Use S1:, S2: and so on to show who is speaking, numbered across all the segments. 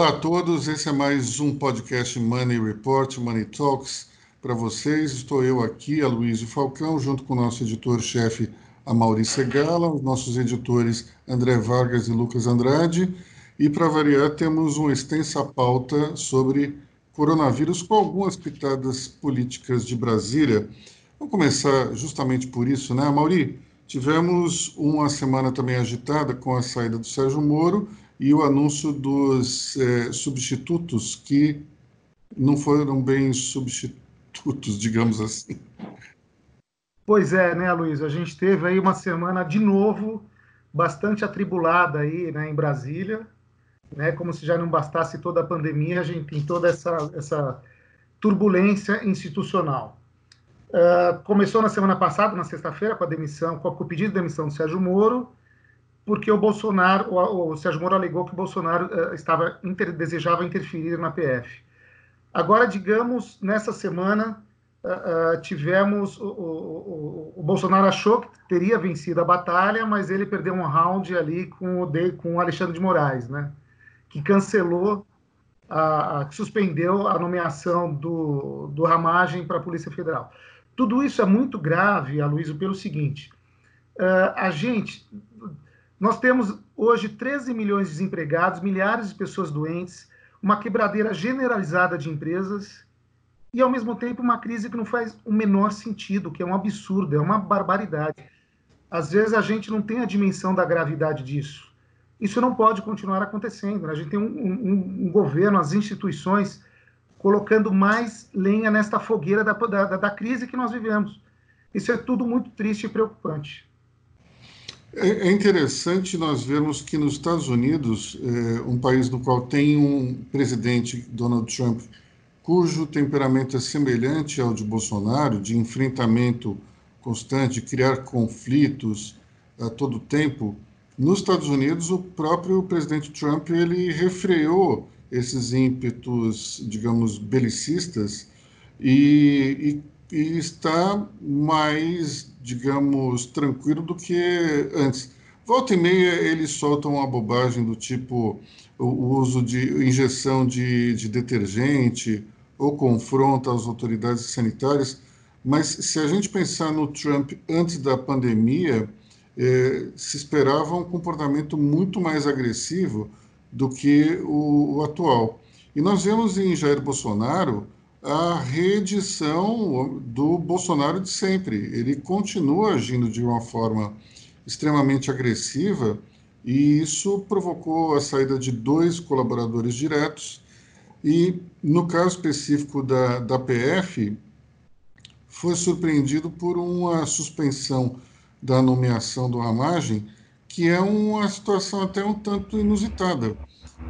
S1: Olá a todos, esse é mais um podcast Money Report, Money Talks para vocês. Estou eu aqui, a Luiz Falcão, junto com o nosso editor-chefe, a Maurício Segala, os nossos editores André Vargas e Lucas Andrade. E, para variar, temos uma extensa pauta sobre coronavírus com algumas pitadas políticas de Brasília. Vamos começar justamente por isso, né, Mauri? Tivemos uma semana também agitada com a saída do Sérgio Moro e o anúncio dos é, substitutos que não foram bem substitutos, digamos assim.
S2: Pois é, né, Luiz? A gente teve aí uma semana de novo bastante atribulada aí, né, em Brasília, né? Como se já não bastasse toda a pandemia, a gente tem toda essa essa turbulência institucional. Uh, começou na semana passada, na sexta-feira, com a demissão, com o pedido de demissão do Sérgio Moro, porque o Bolsonaro, o, o Sérgio Moro alegou que o Bolsonaro uh, estava inter, desejava interferir na PF. Agora, digamos, nessa semana uh, tivemos o, o, o, Bolsonaro achou que teria vencido a batalha, mas ele perdeu um round ali com o de, com o Alexandre de Moraes, né? Que cancelou a, a, que suspendeu a nomeação do, do Ramagem para a Polícia Federal. Tudo isso é muito grave, Aloysio, pelo seguinte: uh, a gente, nós temos hoje 13 milhões de desempregados, milhares de pessoas doentes, uma quebradeira generalizada de empresas e, ao mesmo tempo, uma crise que não faz o menor sentido, que é um absurdo, é uma barbaridade. Às vezes a gente não tem a dimensão da gravidade disso. Isso não pode continuar acontecendo. Né? A gente tem um, um, um governo, as instituições colocando mais lenha nesta fogueira da, da, da crise que nós vivemos. Isso é tudo muito triste e preocupante.
S1: É, é interessante nós vermos que nos Estados Unidos, é, um país no qual tem um presidente, Donald Trump, cujo temperamento é semelhante ao de Bolsonaro, de enfrentamento constante, criar conflitos a todo tempo, nos Estados Unidos o próprio presidente Trump ele refreou esses ímpetos, digamos, belicistas e, e, e, está mais, digamos, tranquilo do que antes. Volta e meia eles soltam uma bobagem do tipo o, uso de injeção de, de detergente ou confronta as autoridades sanitárias, mas se a gente pensar no Trump antes da pandemia, eh, se esperava um comportamento muito mais agressivo do que o, o atual. E nós vemos em Jair Bolsonaro a reedição do Bolsonaro de sempre. Ele continua agindo de uma forma extremamente agressiva e isso provocou a saída de dois colaboradores diretos. E no caso específico da, da PF, foi surpreendido por uma suspensão da nomeação do Ramagem que é uma situação até um tanto inusitada,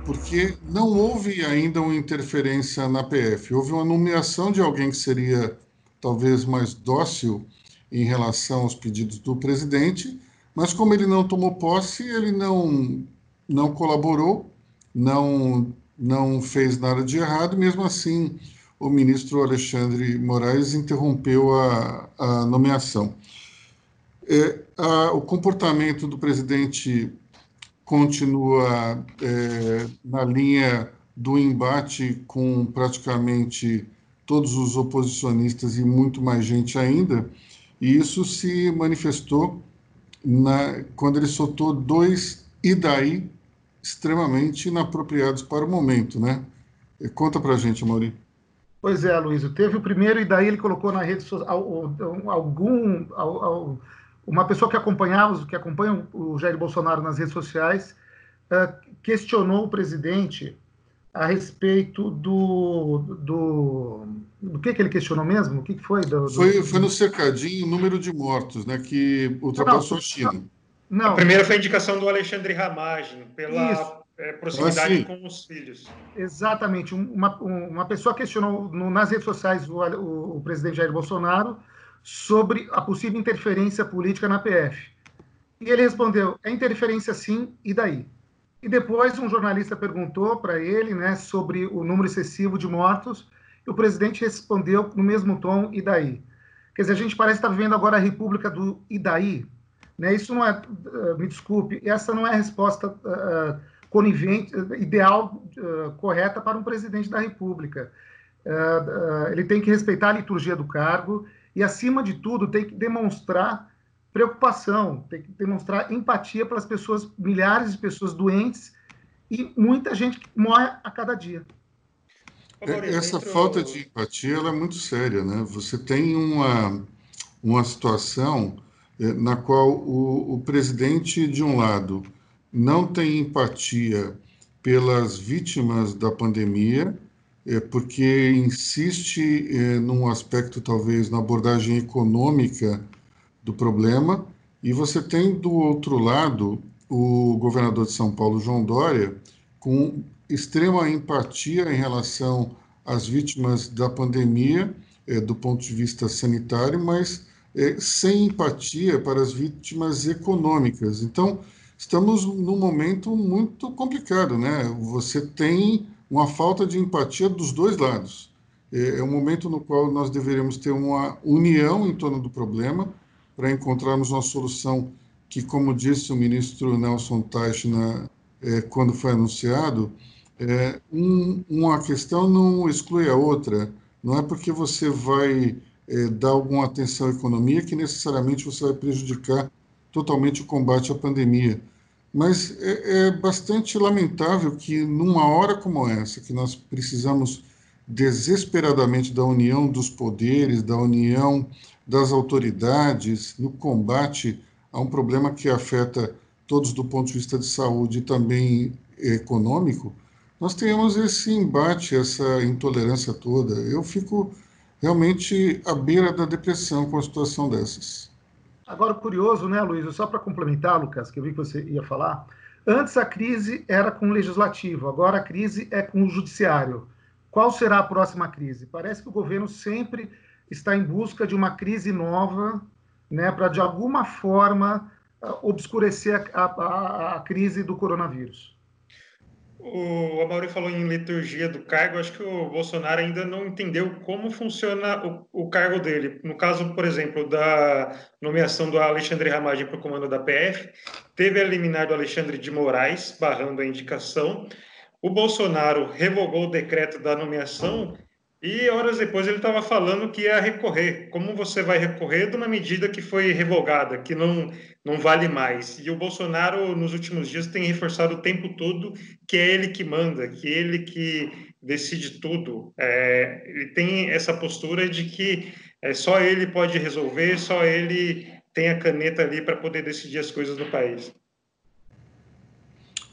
S1: porque não houve ainda uma interferência na PF. Houve uma nomeação de alguém que seria talvez mais dócil em relação aos pedidos do presidente, mas como ele não tomou posse, ele não, não colaborou, não, não fez nada de errado, mesmo assim o ministro Alexandre Moraes interrompeu a, a nomeação. É, a, o comportamento do presidente continua é, na linha do embate com praticamente todos os oposicionistas e muito mais gente ainda, e isso se manifestou na, quando ele soltou dois e daí extremamente inapropriados para o momento, né? Conta para a gente, Mauri.
S2: Pois é, Luiz, teve o primeiro e daí ele colocou na rede social algum, uma pessoa que acompanhava, que acompanha o Jair Bolsonaro nas redes sociais, uh, questionou o presidente a respeito do, do, do que, que ele questionou mesmo? O que, que foi? Do,
S1: do... Foi, foi no cercadinho o número de mortos, né, que ultrapassou não, a China.
S3: Não. A primeira foi a indicação do Alexandre Ramagem, pela é, proximidade assim. com os filhos.
S2: Exatamente. Uma, uma pessoa questionou no, nas redes sociais o, o, o presidente Jair Bolsonaro sobre a possível interferência política na PF. E ele respondeu: é interferência sim, e daí? E depois um jornalista perguntou para ele né, sobre o número excessivo de mortos, e o presidente respondeu no mesmo tom: e daí? Quer dizer, a gente parece estar vivendo agora a república do e daí? Né? Isso não é, uh, me desculpe, essa não é a resposta uh, conivente, ideal, uh, correta para um presidente da República. Uh, ele tem que respeitar a liturgia do cargo e, acima de tudo, tem que demonstrar preocupação, tem que demonstrar empatia pelas pessoas, milhares de pessoas doentes e muita gente que morre a cada dia.
S1: É, essa falta de empatia é muito séria, né? Você tem uma, uma situação é, na qual o, o presidente, de um lado, não tem empatia pelas vítimas da pandemia, é, porque insiste é, num aspecto, talvez, na abordagem econômica do problema, e você tem, do outro lado, o governador de São Paulo, João Dória, com extrema empatia em relação às vítimas da pandemia, é, do ponto de vista sanitário, mas é, sem empatia para as vítimas econômicas. Então, estamos num momento muito complicado, né? Você tem uma falta de empatia dos dois lados. É, é um momento no qual nós deveríamos ter uma união em torno do problema para encontrarmos uma solução que, como disse o ministro Nelson Teichner é, quando foi anunciado, é, um, uma questão não exclui a outra. Não é porque você vai é, dar alguma atenção à economia que necessariamente você vai prejudicar totalmente o combate à pandemia. Mas é, é bastante lamentável que, numa hora como essa, que nós precisamos desesperadamente da união dos poderes, da união das autoridades no combate a um problema que afeta todos do ponto de vista de saúde e também econômico, nós tenhamos esse embate, essa intolerância toda. Eu fico realmente à beira da depressão com a situação dessas.
S2: Agora, curioso, né, Luiz? Só para complementar, Lucas, que eu vi que você ia falar. Antes a crise era com o legislativo, agora a crise é com o judiciário. Qual será a próxima crise? Parece que o governo sempre está em busca de uma crise nova, né, para de alguma forma obscurecer a, a, a crise do coronavírus.
S3: O Amaury falou em liturgia do cargo, acho que o Bolsonaro ainda não entendeu como funciona o, o cargo dele. No caso, por exemplo, da nomeação do Alexandre Ramagem para o comando da PF, teve a liminar do Alexandre de Moraes, barrando a indicação. O Bolsonaro revogou o decreto da nomeação e horas depois ele estava falando que ia recorrer. Como você vai recorrer de uma medida que foi revogada, que não, não vale mais? E o Bolsonaro, nos últimos dias, tem reforçado o tempo todo que é ele que manda, que é ele que decide tudo. É, ele tem essa postura de que é, só ele pode resolver, só ele tem a caneta ali para poder decidir as coisas no país.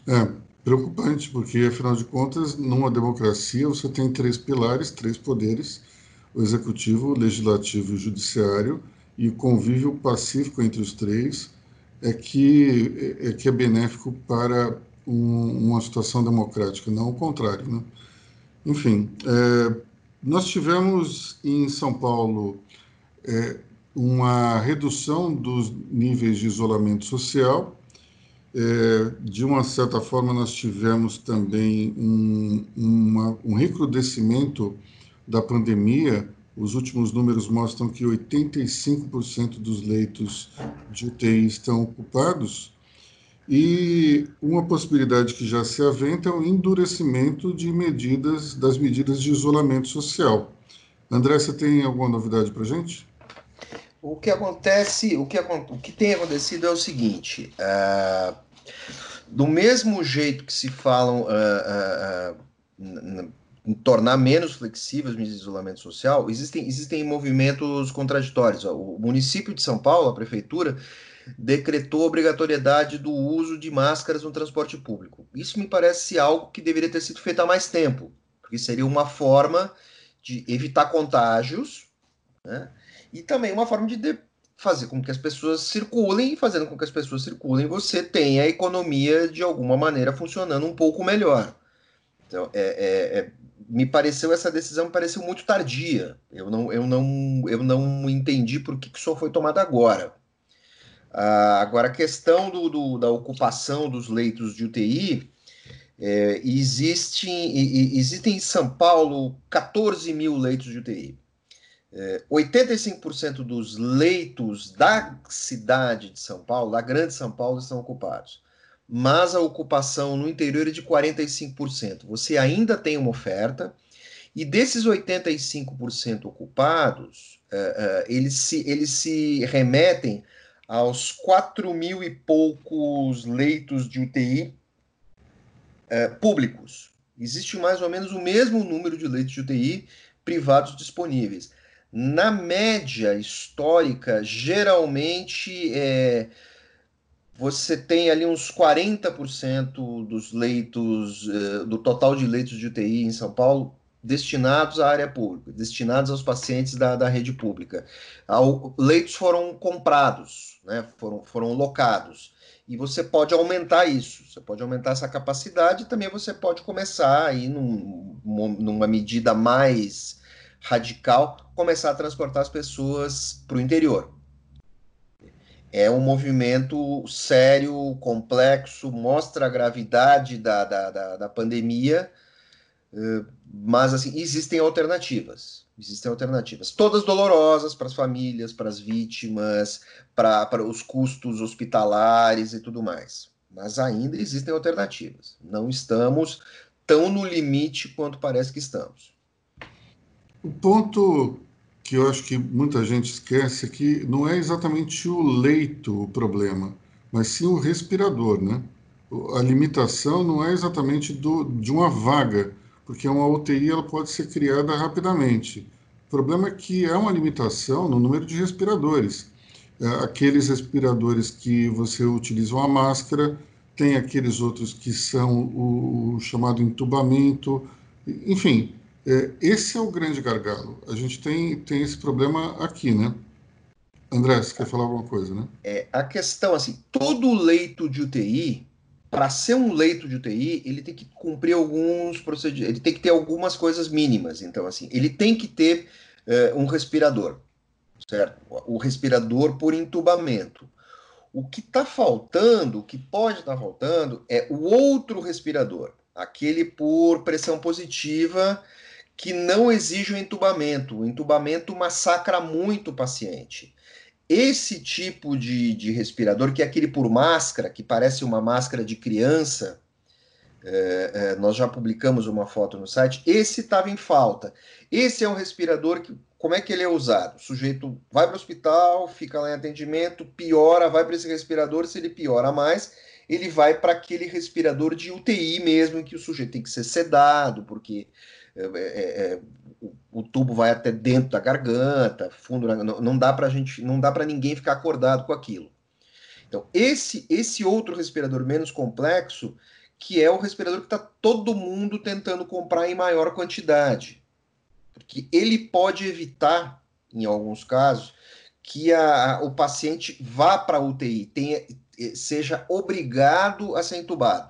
S1: É, preocupante, porque, afinal de contas, numa democracia você tem três pilares, três poderes, o executivo, o legislativo e o judiciário, e o convívio pacífico entre os três é que é, que é benéfico para um, uma situação democrática, não o contrário. Né? Enfim, é, nós tivemos em São Paulo é, uma redução dos níveis de isolamento social, é, de uma certa forma, nós tivemos também um, uma, um recrudescimento da pandemia. Os últimos números mostram que 85% dos leitos de UTI estão ocupados. E uma possibilidade que já se aventa é o endurecimento de medidas das medidas de isolamento social. André, você tem alguma novidade para gente?
S4: O que acontece, o que, o que tem acontecido é o seguinte: uh, do mesmo jeito que se falam uh, uh, em tornar menos flexíveis de isolamento social, existem, existem movimentos contraditórios. O município de São Paulo, a prefeitura, decretou obrigatoriedade do uso de máscaras no transporte público. Isso me parece algo que deveria ter sido feito há mais tempo, porque seria uma forma de evitar contágios né? E também uma forma de, de fazer com que as pessoas circulem, fazendo com que as pessoas circulem, você tenha a economia de alguma maneira funcionando um pouco melhor. Então, é, é, é, me pareceu essa decisão me pareceu muito tardia. Eu não, eu não, eu não entendi por que, que isso foi tomado agora. Ah, agora, a questão do, do, da ocupação dos leitos de UTI, é, existe, existem em São Paulo 14 mil leitos de UTI. 85% é, dos leitos da cidade de São Paulo, da grande São Paulo, estão ocupados. mas a ocupação no interior é de 45%. Você ainda tem uma oferta, e desses 85% ocupados, uh, uh, eles, se, eles se remetem aos 4 mil e poucos leitos de UTI uh, públicos. Existe mais ou menos o mesmo número de leitos de UTI privados disponíveis. Na média histórica, geralmente é, você tem ali uns 40% dos leitos, uh, do total de leitos de UTI em São Paulo destinados à área pública, destinados aos pacientes da, da rede pública. Ao, leitos foram comprados, né, foram, foram locados. E você pode aumentar isso, você pode aumentar essa capacidade e também você pode começar aí num, numa medida mais radical, começar a transportar as pessoas para o interior. É um movimento sério, complexo, mostra a gravidade da, da, da, da pandemia, eh, mas assim, existem alternativas. Existem alternativas. Todas dolorosas para as famílias, para as vítimas, para, para os custos hospitalares e tudo mais. Mas ainda existem alternativas. Não estamos tão no limite quanto parece que estamos.
S1: O ponto que eu acho que muita gente esquece é que não é exatamente o leito o problema, mas sim o respirador, né? A limitação não é exatamente do, de uma vaga porque uma UTI ela pode ser criada rapidamente. O problema é que há uma limitação no número de respiradores. É, aqueles respiradores que você utiliza uma máscara, tem aqueles outros que são o, o chamado entubamento, enfim, é, esse é o grande gargalo. A gente tem, tem esse problema aqui, né? André, você quer falar alguma coisa, né?
S4: É, a questão, assim, todo leito de UTI, para ser um leito de UTI, ele tem que cumprir alguns procedimentos, ele tem que ter algumas coisas mínimas. Então, assim, ele tem que ter uh, um respirador, certo? O respirador por entubamento. O que está faltando, o que pode estar tá faltando, é o outro respirador, aquele por pressão positiva que não exige o entubamento. O entubamento massacra muito o paciente. Esse tipo de, de respirador, que é aquele por máscara, que parece uma máscara de criança, é, é, nós já publicamos uma foto no site, esse estava em falta. Esse é um respirador que, como é que ele é usado? O sujeito vai para o hospital, fica lá em atendimento, piora, vai para esse respirador, se ele piora mais, ele vai para aquele respirador de UTI mesmo, em que o sujeito tem que ser sedado, porque é, é, é o, o, tubo vai até dentro da garganta, fundo, não, não dá para gente, não dá para ninguém ficar acordado com aquilo. Então esse esse outro respirador menos complexo, que é o respirador que está todo mundo tentando comprar em maior quantidade, porque ele pode evitar, em alguns casos, que a, o paciente vá para a UTI, tenha, seja obrigado a ser entubado,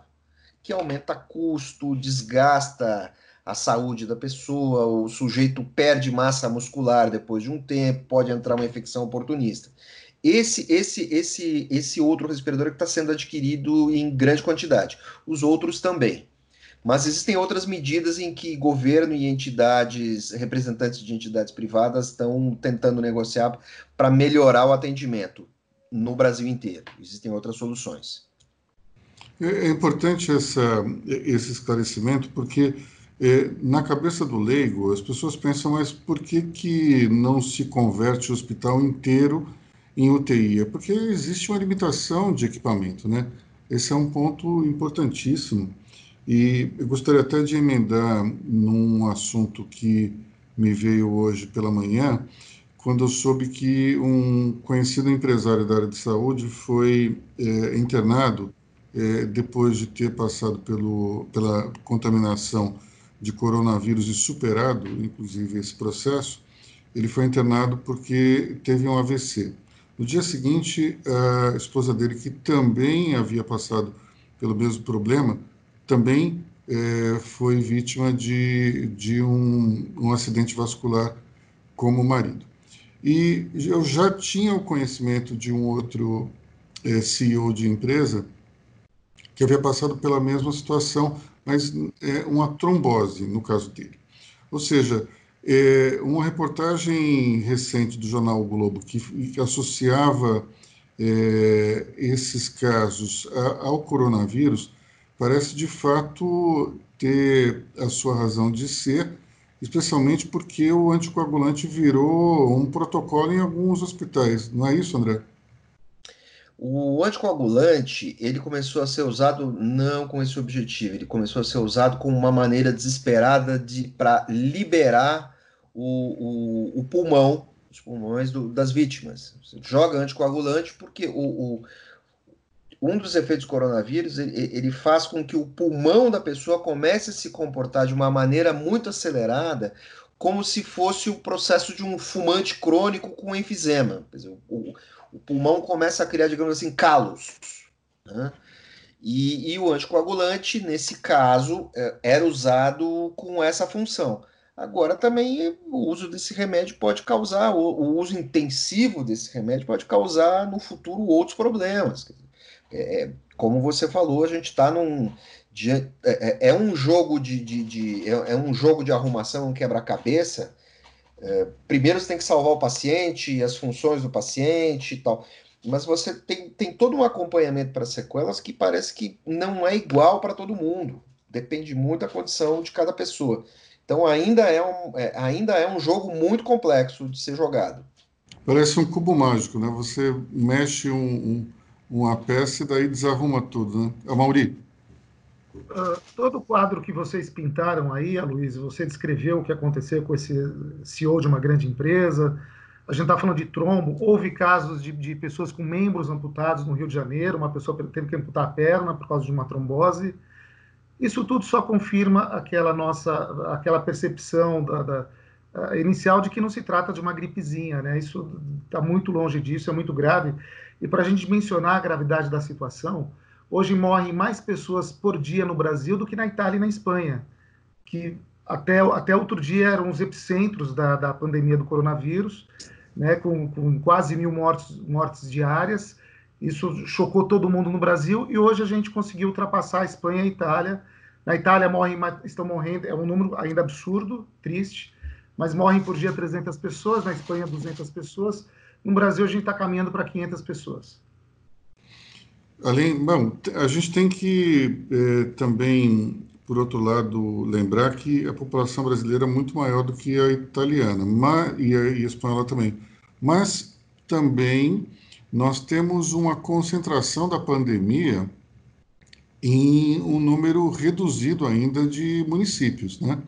S4: que aumenta custo, desgasta a saúde da pessoa, o sujeito perde massa muscular depois de um tempo, pode entrar uma infecção oportunista. Esse, esse, esse, esse outro respirador é que está sendo adquirido em grande quantidade. Os outros também. Mas existem outras medidas em que governo e entidades, representantes de entidades privadas, estão tentando negociar para melhorar o atendimento no Brasil inteiro. Existem outras soluções.
S1: É, é importante essa, esse esclarecimento, porque é, na cabeça do leigo, as pessoas pensam, mas por que, que não se converte o hospital inteiro em UTI? É porque existe uma limitação de equipamento, né? Esse é um ponto importantíssimo. E eu gostaria até de emendar num assunto que me veio hoje pela manhã, quando eu soube que um conhecido empresário da área de saúde foi é, internado é, depois de ter passado pelo, pela contaminação de coronavírus e superado, inclusive, esse processo, ele foi internado porque teve um AVC. No dia seguinte, a esposa dele, que também havia passado pelo mesmo problema, também é, foi vítima de, de um, um acidente vascular como marido. E eu já tinha o conhecimento de um outro é, CEO de empresa que havia passado pela mesma situação, mas é uma trombose no caso dele. Ou seja, é uma reportagem recente do jornal o Globo que, que associava é, esses casos ao coronavírus parece de fato ter a sua razão de ser, especialmente porque o anticoagulante virou um protocolo em alguns hospitais. Não é isso, André?
S4: O anticoagulante, ele começou a ser usado não com esse objetivo, ele começou a ser usado como uma maneira desesperada de para liberar o, o, o, pulmão, os pulmões do, das vítimas. Você joga anticoagulante porque o, o um dos efeitos do coronavírus, ele, ele, faz com que o pulmão da pessoa comece a se comportar de uma maneira muito acelerada, como se fosse o processo de um fumante crônico com enfisema. Dizer, o, o pulmão começa a criar, digamos assim, calos. Né? E, e, o anticoagulante, nesse caso, é, era usado com essa função. Agora, também, o uso desse remédio pode causar, o, o uso intensivo desse remédio pode causar no futuro outros problemas. É, é como você falou, a gente está num. É, é, é, um jogo de, de, de é, é, um jogo de arrumação, um quebra-cabeça, é, primeiro você tem que salvar o paciente, as funções do paciente e tal. Mas você tem, tem todo um acompanhamento para sequelas que parece que não é igual para todo mundo. Depende muito da condição de cada pessoa. Então ainda é um, é, ainda é um jogo muito complexo de ser jogado.
S1: Parece um cubo mágico, né? Você mexe um, um, uma peça e daí desarruma tudo, né? Mauri.
S2: Uh, todo o quadro que vocês pintaram aí, Luiz, você descreveu o que aconteceu com esse CEO de uma grande empresa. A gente está falando de trombo. Houve casos de, de, pessoas com membros amputados no Rio de Janeiro. Uma pessoa teve que amputar a perna por causa de uma trombose. Isso tudo só confirma aquela nossa, aquela percepção da, da inicial de que não se trata de uma gripezinha, né? Isso está muito longe disso, é muito grave. E para a gente mencionar a gravidade da situação, Hoje morrem mais pessoas por dia no Brasil do que na Itália e na Espanha, que até, até outro dia eram os epicentros da, da pandemia do coronavírus, né, com, com quase mil mortes, mortes diárias. Isso chocou todo mundo no Brasil e hoje a gente conseguiu ultrapassar a Espanha e a Itália. Na Itália morrem, estão morrendo, é um número ainda absurdo, triste, mas morrem por dia 300 pessoas, na Espanha 200 pessoas. No Brasil a gente está caminhando para 500 pessoas.
S1: Além, bom, a gente tem que é, também, por outro lado, lembrar que a população brasileira é muito maior do que a italiana mas, e, a, e a espanhola também. Mas também nós temos uma concentração da pandemia em um número reduzido ainda de municípios, né?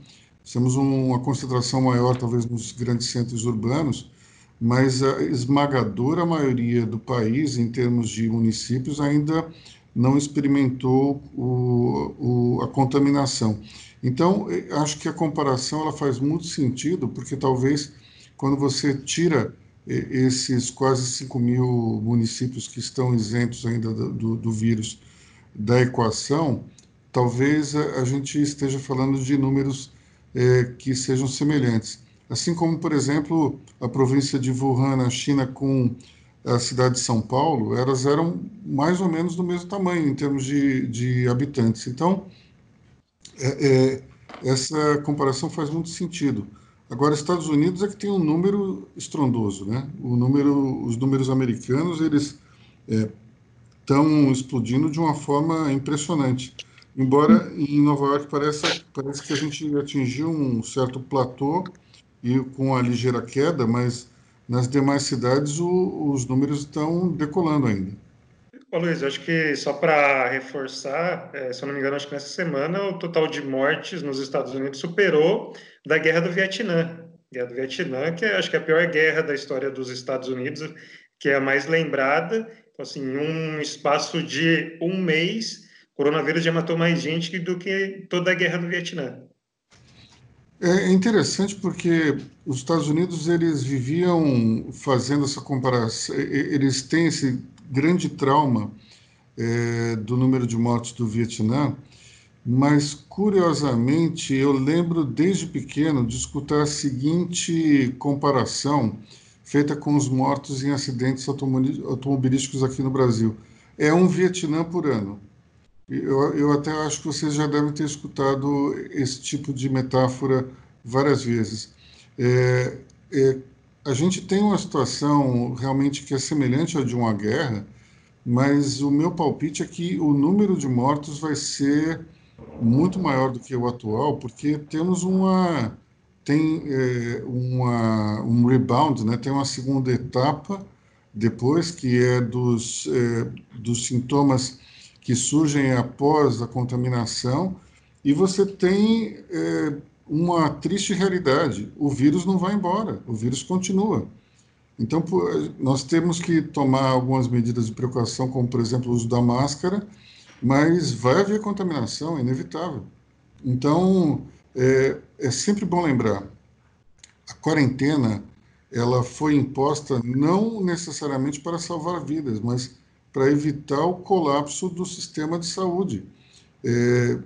S1: Temos uma concentração maior, talvez, nos grandes centros urbanos, mas a esmagadora maioria do país, em termos de municípios, ainda não experimentou o, o, a contaminação. Então, acho que a comparação ela faz muito sentido, porque talvez quando você tira esses quase 5 mil municípios que estão isentos ainda do, do vírus da equação, talvez a, a, gente esteja falando de números é, que sejam semelhantes. Assim como, por exemplo, a província de Wuhan, na China, com a cidade de São Paulo, elas eram mais ou menos do mesmo tamanho em termos de, de habitantes. Então, é, é, essa comparação faz muito sentido. Agora, Estados Unidos é que tem um número estrondoso, né? O número, os números americanos, eles estão é, explodindo de uma forma impressionante. Embora em Nova York pareça, parece que a gente atingiu um certo platô e com a ligeira queda, mas nas demais cidades o, os números estão decolando ainda.
S3: Ô Luiz, acho que só para reforçar, é, se eu não me engano, acho que nessa semana o total de mortes nos Estados Unidos superou da Guerra do Vietnã. Guerra do Vietnã, que é, acho que é a pior guerra da história dos Estados Unidos, que é a mais lembrada. Então, assim, em um espaço de um mês, o coronavírus já matou mais gente do que toda a Guerra do Vietnã.
S1: É interessante porque os Estados Unidos eles viviam fazendo essa comparação, eles têm esse grande trauma é, do número de mortes do Vietnã, mas curiosamente eu lembro desde pequeno de escutar a seguinte comparação feita com os mortos em acidentes automobilísticos aqui no Brasil. É um Vietnã por ano. Eu, eu até acho que vocês já devem ter escutado esse tipo de metáfora várias vezes. É, é, a gente tem uma situação realmente que é semelhante à de uma guerra, mas o meu palpite é que o número de mortos vai ser muito maior do que o atual, porque temos uma tem é, uma, um rebound, né? tem uma segunda etapa depois, que é dos, é, dos sintomas que surgem após a contaminação, e você tem é, uma triste realidade: o vírus não vai embora, o vírus continua. Então, nós temos que tomar algumas medidas de precaução, como, por exemplo, o uso da máscara, mas vai haver contaminação, é inevitável. Então, é, é sempre bom lembrar, a quarentena ela foi imposta não necessariamente para salvar vidas, mas para evitar o colapso do sistema de saúde. É,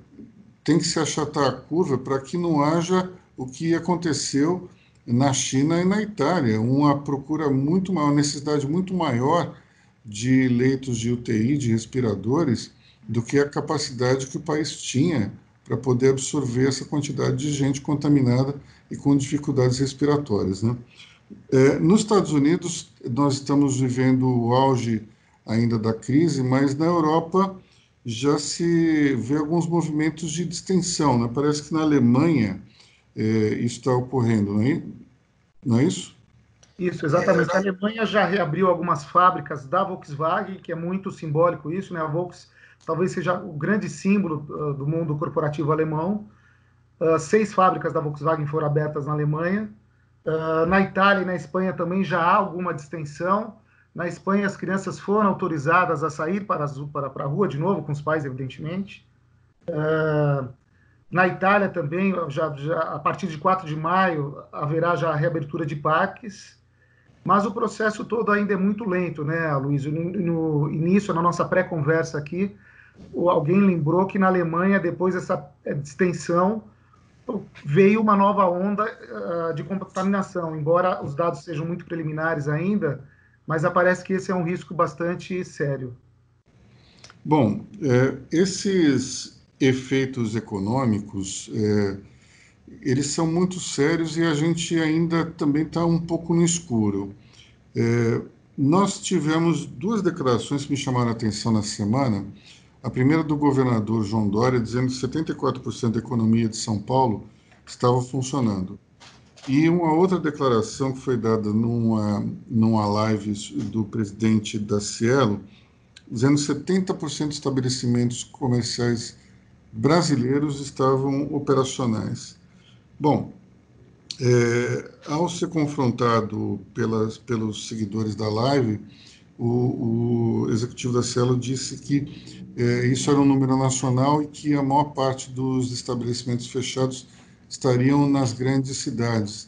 S1: tem que se achatar a curva para que não haja o que aconteceu na China e na Itália, uma procura muito maior, necessidade muito maior de leitos de UTI, de respiradores, do que a capacidade que o país tinha para poder absorver essa quantidade de gente contaminada e com dificuldades respiratórias. Né? É, nos Estados Unidos, nós estamos vivendo o auge ainda da crise, mas na Europa já se vê alguns movimentos de distensão. Né? Parece que na Alemanha é, isso está ocorrendo, não é, não é isso?
S2: Isso, exatamente. É, a Alemanha já reabriu algumas fábricas da Volkswagen, que é muito simbólico isso, né? A Volkswagen talvez seja o grande símbolo uh, do mundo corporativo alemão. Uh, seis fábricas da Volkswagen foram abertas na Alemanha. Uh, na Itália e na Espanha também já há alguma distensão. Na Espanha, as crianças foram autorizadas a sair para, para, para a rua de novo, com os pais, evidentemente. Uh, na Itália também, já, já, a partir de 4 de maio, haverá já a reabertura de parques, mas o processo todo ainda é muito lento, né, Luiz? No, no início, na nossa pré-conversa aqui, alguém lembrou que na Alemanha, depois dessa distensão, veio uma nova onda uh, de contaminação. Embora os dados sejam muito preliminares ainda, mas aparece que esse é um risco bastante sério.
S1: Bom, é, esses efeitos econômicos, é, eles são muito sérios e a gente ainda também está um pouco no escuro. É, nós tivemos duas declarações que me chamaram a atenção na semana. A primeira do governador João Dória, dizendo que 74% da economia de São Paulo estava funcionando. E uma outra declaração que foi dada numa, numa live do presidente da Cielo, dizendo que 70% de estabelecimentos comerciais brasileiros estavam operacionais. Bom, é, ao ser confrontado pelas, pelos seguidores da live, o, o executivo da Cielo disse que é, isso era um número nacional e que a maior parte dos estabelecimentos fechados estariam nas grandes cidades.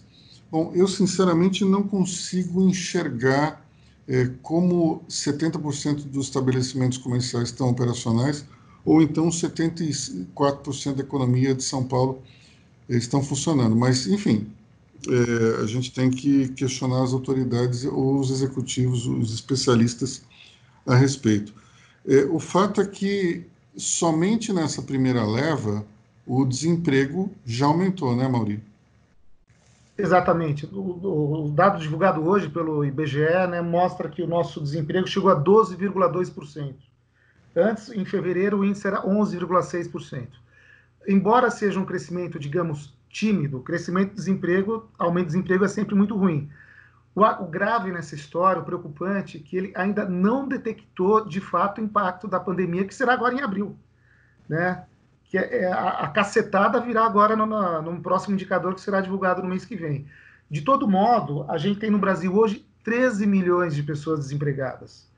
S1: Bom, eu sinceramente não consigo enxergar é, como 70% dos estabelecimentos comerciais estão operacionais ou então 74% da economia de São Paulo é, estão funcionando. Mas, enfim, é, a gente tem que questionar as autoridades ou os executivos, os especialistas a respeito. O fato é que somente nessa primeira leva o desemprego já aumentou, né, Mauri?
S2: Exatamente. O, o, dado divulgado hoje pelo IBGE né, mostra que o nosso desemprego chegou a 12,2%. Antes, em fevereiro, o índice era 11,6%. Embora seja um crescimento, digamos, tímido, crescimento do desemprego, aumento do desemprego é sempre muito ruim. O, o grave nessa história, o preocupante, é que ele ainda não detectou de fato o impacto da pandemia, que será agora em abril. Né? Que é, é, a, a cacetada virá agora no, num próximo indicador que será divulgado no mês que vem. De todo modo, a gente tem no Brasil hoje 13 milhões de pessoas desempregadas.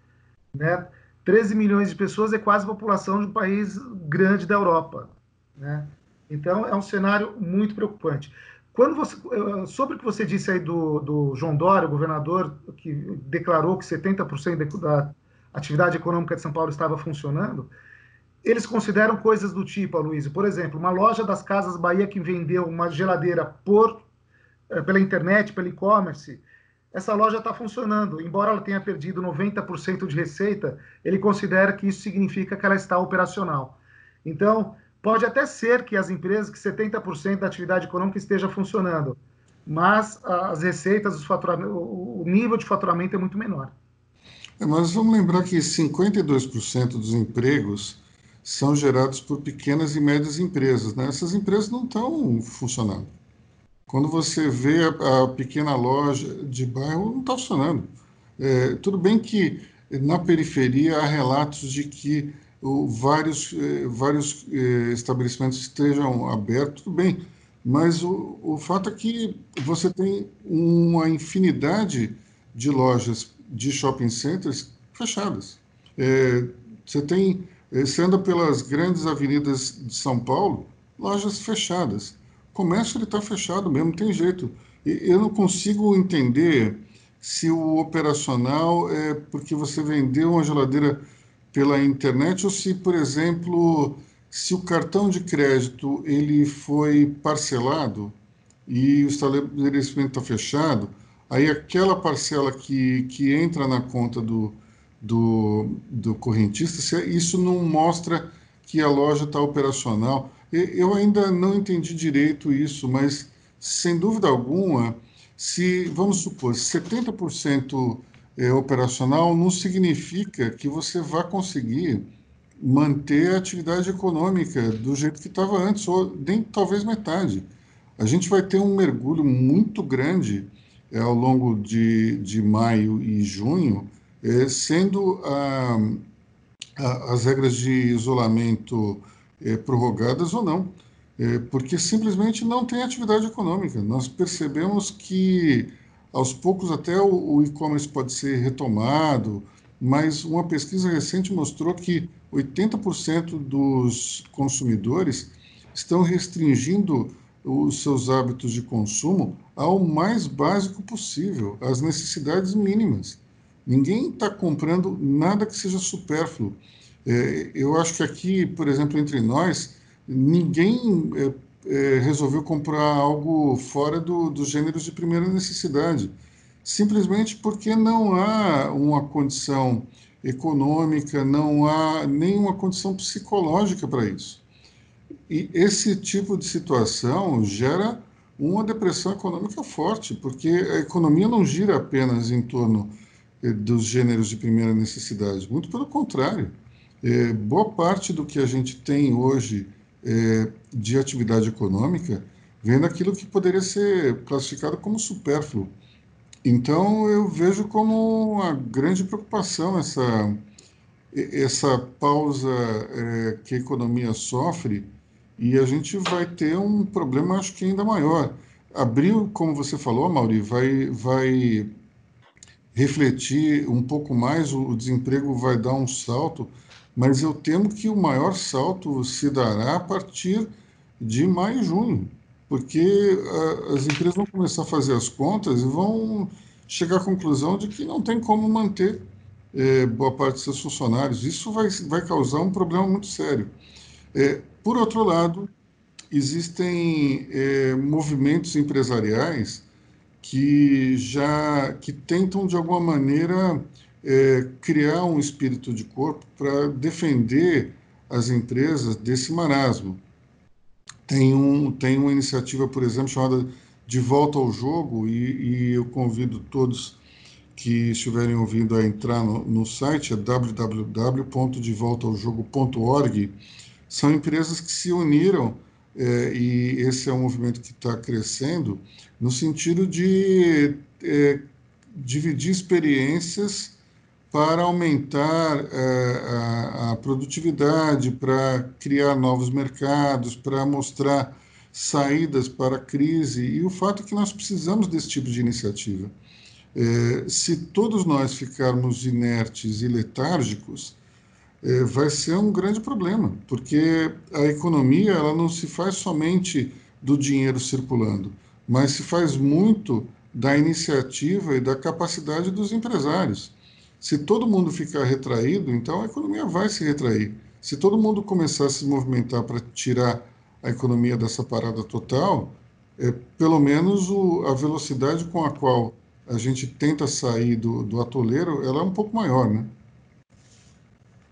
S2: Né? 13 milhões de pessoas é quase a população de um país grande da Europa. Né? Então, é um cenário muito preocupante. Quando você, sobre o que você disse aí do, do João Dória, o governador, que declarou que 70% da atividade econômica de São Paulo estava funcionando, eles consideram coisas do tipo, Luiz, por exemplo, uma loja das Casas Bahia que vendeu uma geladeira por eh, pela internet, pelo e-commerce, essa loja está funcionando. Embora ela tenha perdido 90% de receita, ele considera que isso significa que ela está operacional. Então, pode até ser que as empresas, que 70% da atividade econômica esteja funcionando, mas as receitas, o nível de faturamento é muito menor.
S1: É, mas vamos lembrar que 52% dos empregos são gerados por pequenas e médias empresas. Né? Essas empresas não estão funcionando. Quando você vê a, a pequena loja de bairro, não está funcionando. É, tudo bem que na periferia há relatos de que o, vários, eh, vários eh, estabelecimentos estejam abertos, tudo bem, mas o, o fato é que você tem uma infinidade de lojas de shopping centers fechadas. É, você tem, você anda pelas grandes avenidas de São Paulo, lojas fechadas. O comércio está fechado mesmo, não tem jeito. E, eu não consigo entender se o operacional é porque você vendeu uma geladeira pela internet ou se, por exemplo, se o cartão de crédito ele foi parcelado e o estabelecimento está fechado, aí aquela parcela que, que entra na conta do, do, do correntista, isso não mostra que a loja está operacional. Eu ainda não entendi direito isso, mas sem dúvida alguma, se, vamos supor, 70% é operacional, não significa que você vá conseguir manter a atividade econômica do jeito que estava antes, ou nem talvez metade. A gente vai ter um mergulho muito grande é, ao longo de, de maio e junho, é, sendo a, a, as regras de isolamento é, prorrogadas ou não é, porque simplesmente não tem atividade econômica. Nós percebemos que, aos poucos, até o, o e-commerce pode ser retomado, mas uma pesquisa recente mostrou que 80% dos consumidores estão restringindo os seus hábitos de consumo ao mais básico possível, às necessidades mínimas. Ninguém está comprando nada que seja supérfluo. É, eu acho que aqui, por exemplo, entre nós, ninguém é, é, resolveu comprar algo fora do, dos gêneros de primeira necessidade, simplesmente porque não há uma condição econômica, não há nenhuma condição psicológica para isso. E esse tipo de situação gera uma depressão econômica forte, porque a economia não gira apenas em torno dos gêneros de primeira necessidade, muito pelo contrário. É, boa parte do que a gente tem hoje é, de atividade econômica vem daquilo que poderia ser classificado como supérfluo. Então, eu vejo como uma grande preocupação essa, essa pausa é, que a economia sofre e a gente vai ter um problema, acho que ainda maior. Abril, como você falou, Mauri, vai, vai refletir um pouco mais, o, desemprego vai dar um salto, mas eu temo que o maior salto se dará a partir de maio e junho, porque as empresas vão começar a fazer as contas e vão chegar à conclusão de que não tem como manter eh, boa parte de seus funcionários. Isso vai, vai causar um problema muito sério. Eh, por outro lado, existem eh, movimentos empresariais que já que tentam de alguma maneira é, criar um espírito de corpo para defender as empresas desse marasmo. Tem, um, tem uma iniciativa, por exemplo, chamada De Volta ao Jogo, e, e eu convido todos que estiverem ouvindo a entrar no, no site, é www.devoltaojogo.org. São empresas que se uniram, é, e esse é um movimento que está crescendo, no sentido de é, dividir experiências para aumentar é, a, a, produtividade, para criar novos mercados, para mostrar saídas para a crise. E o fato é que nós precisamos desse tipo de iniciativa. É, se todos nós ficarmos inertes e letárgicos, é, vai ser um grande problema, porque a economia ela não se faz somente do dinheiro circulando, mas se faz muito da iniciativa e da capacidade dos empresários. Se todo mundo ficar retraído, então a economia vai se retrair. Se todo mundo começar a se movimentar para tirar a economia dessa parada total, é, pelo menos o, a velocidade com a qual a gente tenta sair do, do atoleiro, ela é um pouco maior, né?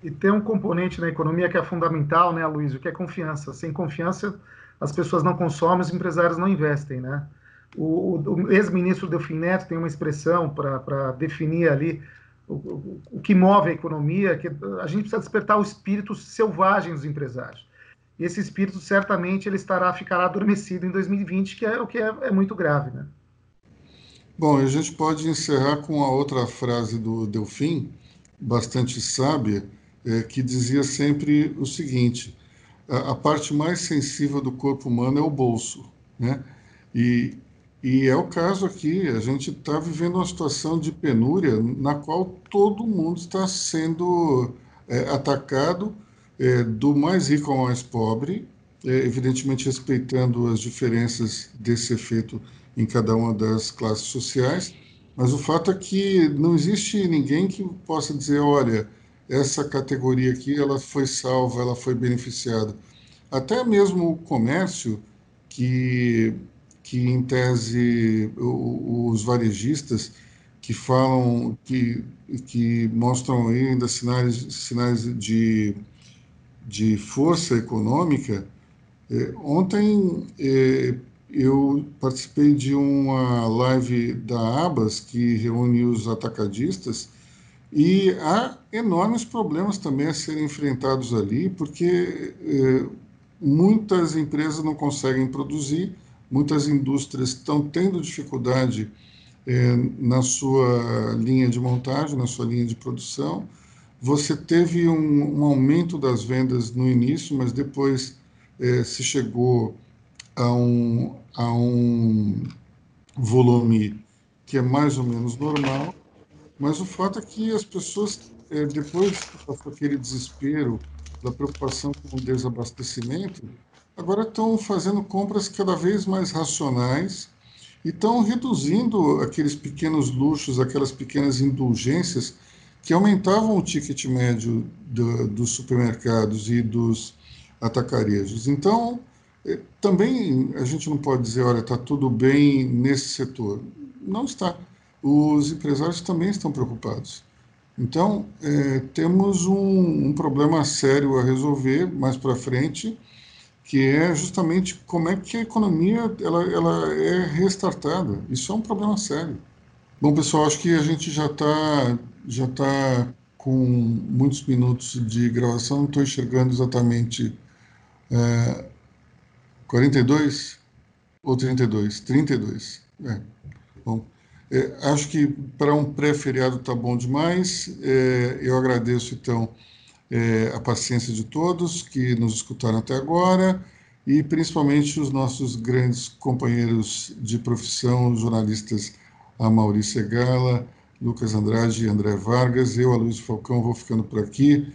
S2: E tem um componente na economia que é fundamental, né, Luiz, que é confiança. Sem confiança, as pessoas não consomem, os empresários não investem, né? O, o ex-ministro Delfim Neto tem uma expressão para definir ali o, o, o, que move a economia, que a gente precisa despertar o espírito selvagem dos empresários. E esse espírito certamente ele estará ficará adormecido em 2020, que é o que é, é muito grave, né?
S1: Bom, a gente pode encerrar com a outra frase do Delfim, bastante sábia, é, que dizia sempre o seguinte: a, parte mais sensível do corpo humano é o bolso, né? E, e é o caso aqui, a gente está vivendo uma situação de penúria na qual todo mundo está sendo é, atacado, é, do mais rico ao mais pobre, é, evidentemente respeitando as diferenças desse efeito em cada uma das classes sociais, mas o fato é que não existe ninguém que possa dizer, olha, essa categoria aqui ela foi salva, ela foi beneficiada. Até mesmo o comércio, que, que em tese os varejistas que falam, que, que mostram ainda sinais, sinais de, de força econômica, é, ontem é, eu participei de uma live da Abas, que reúne os atacadistas, e há enormes problemas também a serem enfrentados ali, porque eh, muitas empresas não conseguem produzir, muitas indústrias estão tendo dificuldade eh, na sua linha de montagem, na sua linha de produção. Você teve um, um aumento das vendas no início, mas depois eh, se chegou a um, a um volume que é mais ou menos normal, mas o fato é que as pessoas, é, depois daquele desespero, da preocupação com o desabastecimento, agora estão fazendo compras cada vez mais racionais e estão reduzindo aqueles pequenos luxos, aquelas pequenas indulgências que aumentavam o ticket médio do, dos supermercados e dos atacarejos. Então, é, também a gente não pode dizer, olha, está tudo bem nesse setor. Não está. Os empresários também estão preocupados. Então, é, temos um, um, problema sério a resolver mais para frente, que é justamente como é que a economia ela, ela é restartada. Isso é um problema sério. Bom, pessoal, acho que a gente já está já tá com muitos minutos de gravação, não estou enxergando exatamente é, 42 ou 32? 32. É. Bom, é, acho que para um pré-feriado está bom demais. É, eu agradeço, então, é, a paciência de todos que nos escutaram até agora e principalmente os nossos grandes companheiros de profissão, jornalistas a Maurícia Gala, Lucas Andrade e André Vargas. Eu, a Luiz Falcão, vou ficando por aqui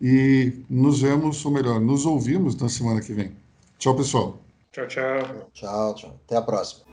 S1: e nos vemos, ou melhor, nos ouvimos na semana que vem. Tchau, pessoal.
S3: Tchau, tchau.
S4: Tchau, tchau. Até a próxima.